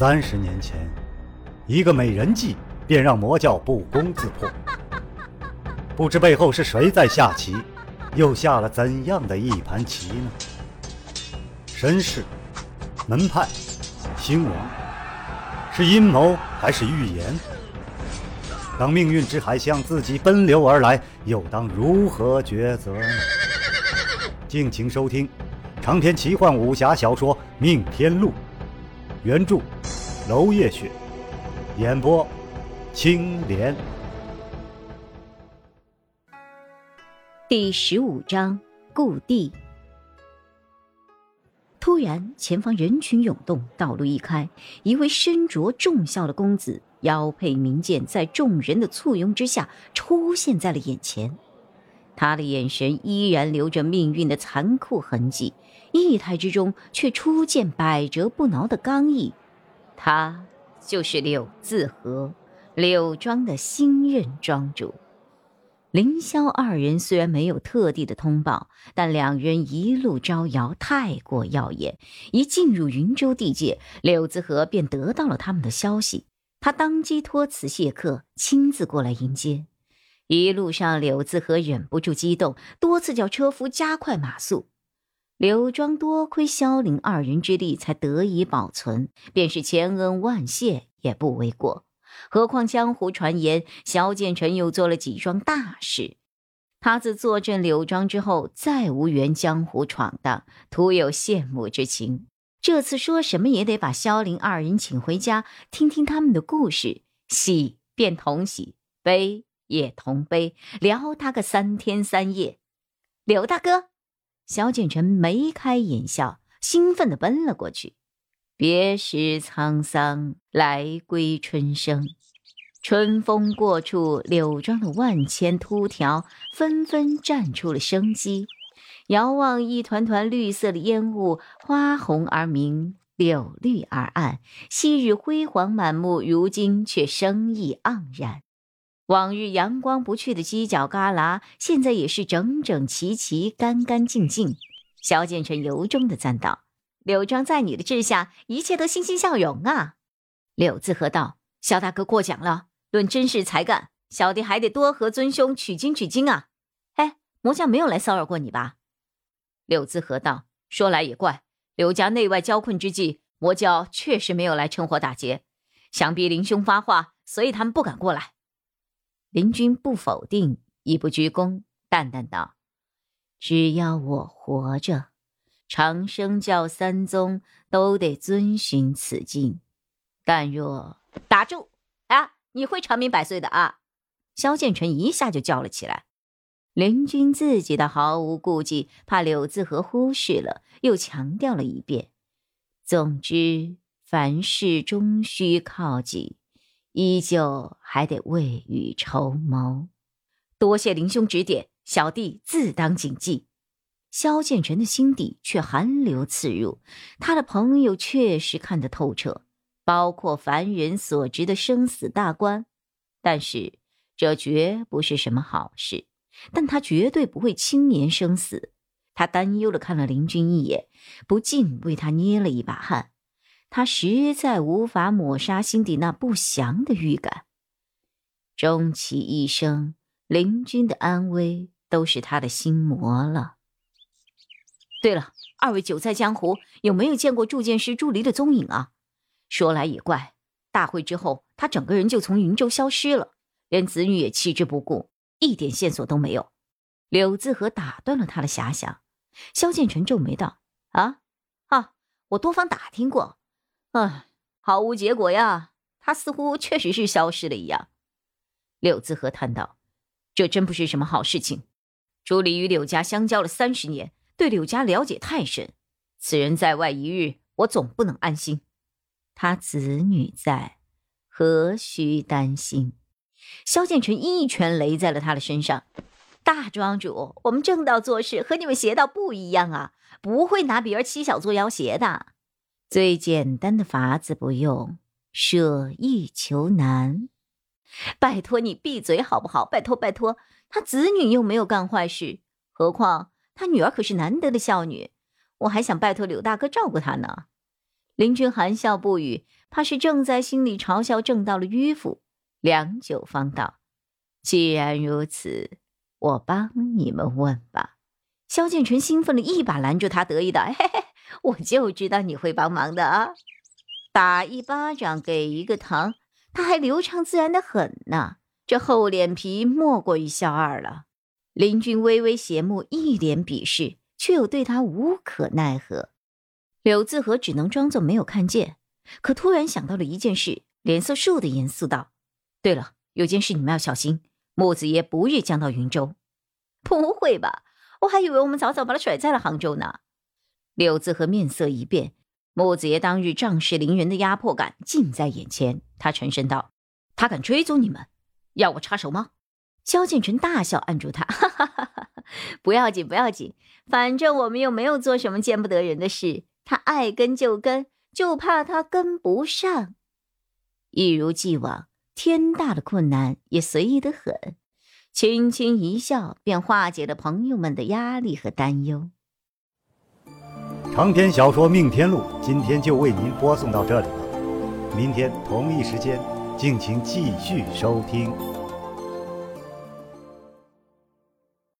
三十年前，一个美人计便让魔教不攻自破。不知背后是谁在下棋，又下了怎样的一盘棋呢？身世、门派、兴亡，是阴谋还是预言？当命运之海向自己奔流而来，又当如何抉择呢？敬请收听长篇奇幻武侠小说《命天录》，原著娄烨雪，演播青莲。第十五章，故地。突然，前方人群涌动，道路一开，一位身着重孝的公子。腰佩名剑，在众人的簇拥之下出现在了眼前。他的眼神依然留着命运的残酷痕迹，意态之中却初见百折不挠的刚毅。他就是柳自和，柳庄的新任庄主。凌霄二人虽然没有特地的通报，但两人一路招摇，太过耀眼。一进入云州地界，柳子和便得到了他们的消息。他当即托辞谢客，亲自过来迎接。一路上，柳子和忍不住激动，多次叫车夫加快马速。柳庄多亏萧凌二人之力才得以保存，便是千恩万谢也不为过。何况江湖传言，萧剑尘又做了几桩大事。他自坐镇柳庄之后，再无缘江湖闯荡，徒有羡慕之情。这次说什么也得把萧凌二人请回家，听听他们的故事，喜便同喜，悲也同悲，聊他个三天三夜。刘大哥，萧剑尘眉开眼笑，兴奋地奔了过去。别时沧桑，来归春生。春风过处，柳庄的万千秃条纷纷绽出了生机。遥望一团团绿色的烟雾，花红而明，柳绿而暗。昔日辉煌满目，如今却生意盎然。往日阳光不去的犄角旮旯，现在也是整整齐齐、干干净净。萧剑尘由衷的赞道：“柳庄在你的治下，一切都欣欣向荣啊！”柳自和道：“萧大哥过奖了。论真实才干，小弟还得多和尊兄取经取经啊。哎，魔将没有来骚扰过你吧？”柳自和道：“说来也怪，柳家内外交困之际，魔教确实没有来趁火打劫。想必林兄发话，所以他们不敢过来。”林君不否定，亦不鞠躬，淡淡道：“只要我活着，长生教三宗都得遵循此经。但若打住啊，你会长命百岁的啊！”萧剑尘一下就叫了起来。林君自己的毫无顾忌，怕柳自和忽视了，又强调了一遍。总之，凡事终须靠己，依旧还得未雨绸缪。多谢林兄指点，小弟自当谨记。萧剑臣的心底却寒流刺入，他的朋友确实看得透彻，包括凡人所执的生死大关。但是，这绝不是什么好事。但他绝对不会轻言生死。他担忧的看了林君一眼，不禁为他捏了一把汗。他实在无法抹杀心底那不祥的预感。终其一生，林君的安危都是他的心魔了。对了，二位久在江湖，有没有见过铸剑师朱离的踪影啊？说来也怪，大会之后，他整个人就从云州消失了，连子女也弃之不顾。一点线索都没有，柳自和打断了他的遐想。萧剑尘皱眉道：“啊啊，我多方打听过，唉，毫无结果呀。他似乎确实是消失了一样。”柳子和叹道：“这真不是什么好事情。朱离与柳家相交了三十年，对柳家了解太深。此人在外一日，我总不能安心。他子女在，何须担心？”萧剑尘一拳擂在了他的身上。大庄主，我们正道做事和你们邪道不一样啊，不会拿别人妻小做要挟的。最简单的法子不用，舍易求难。拜托你闭嘴好不好？拜托拜托，他子女又没有干坏事，何况他女儿可是难得的孝女，我还想拜托柳大哥照顾她呢。林君含笑不语，怕是正在心里嘲笑正道的迂腐。良久方道：“既然如此，我帮你们问吧。”萧建成兴奋的一把拦住他，得意的：“嘿嘿，我就知道你会帮忙的啊！打一巴掌给一个糖，他还流畅自然的很呢。这厚脸皮莫过于萧二了。”林君微微斜目，一脸鄙视，却又对他无可奈何。柳自和只能装作没有看见，可突然想到了一件事，脸色倏地严肃道：“对了，有件事你们要小心，木子爷不日将到云州。”“不会吧？我还以为我们早早把他甩在了杭州呢。”柳自和面色一变，木子爷当日仗势凌人的压迫感近在眼前，他沉声道：“他敢追踪你们，要我插手吗？”萧建成大笑，按住他：“哈哈哈哈不要紧，不要紧，反正我们又没有做什么见不得人的事。”他爱跟就跟，就怕他跟不上。一如既往，天大的困难也随意的很，轻轻一笑便化解了朋友们的压力和担忧。长篇小说《命天录》今天就为您播送到这里了，明天同一时间，敬请继续收听。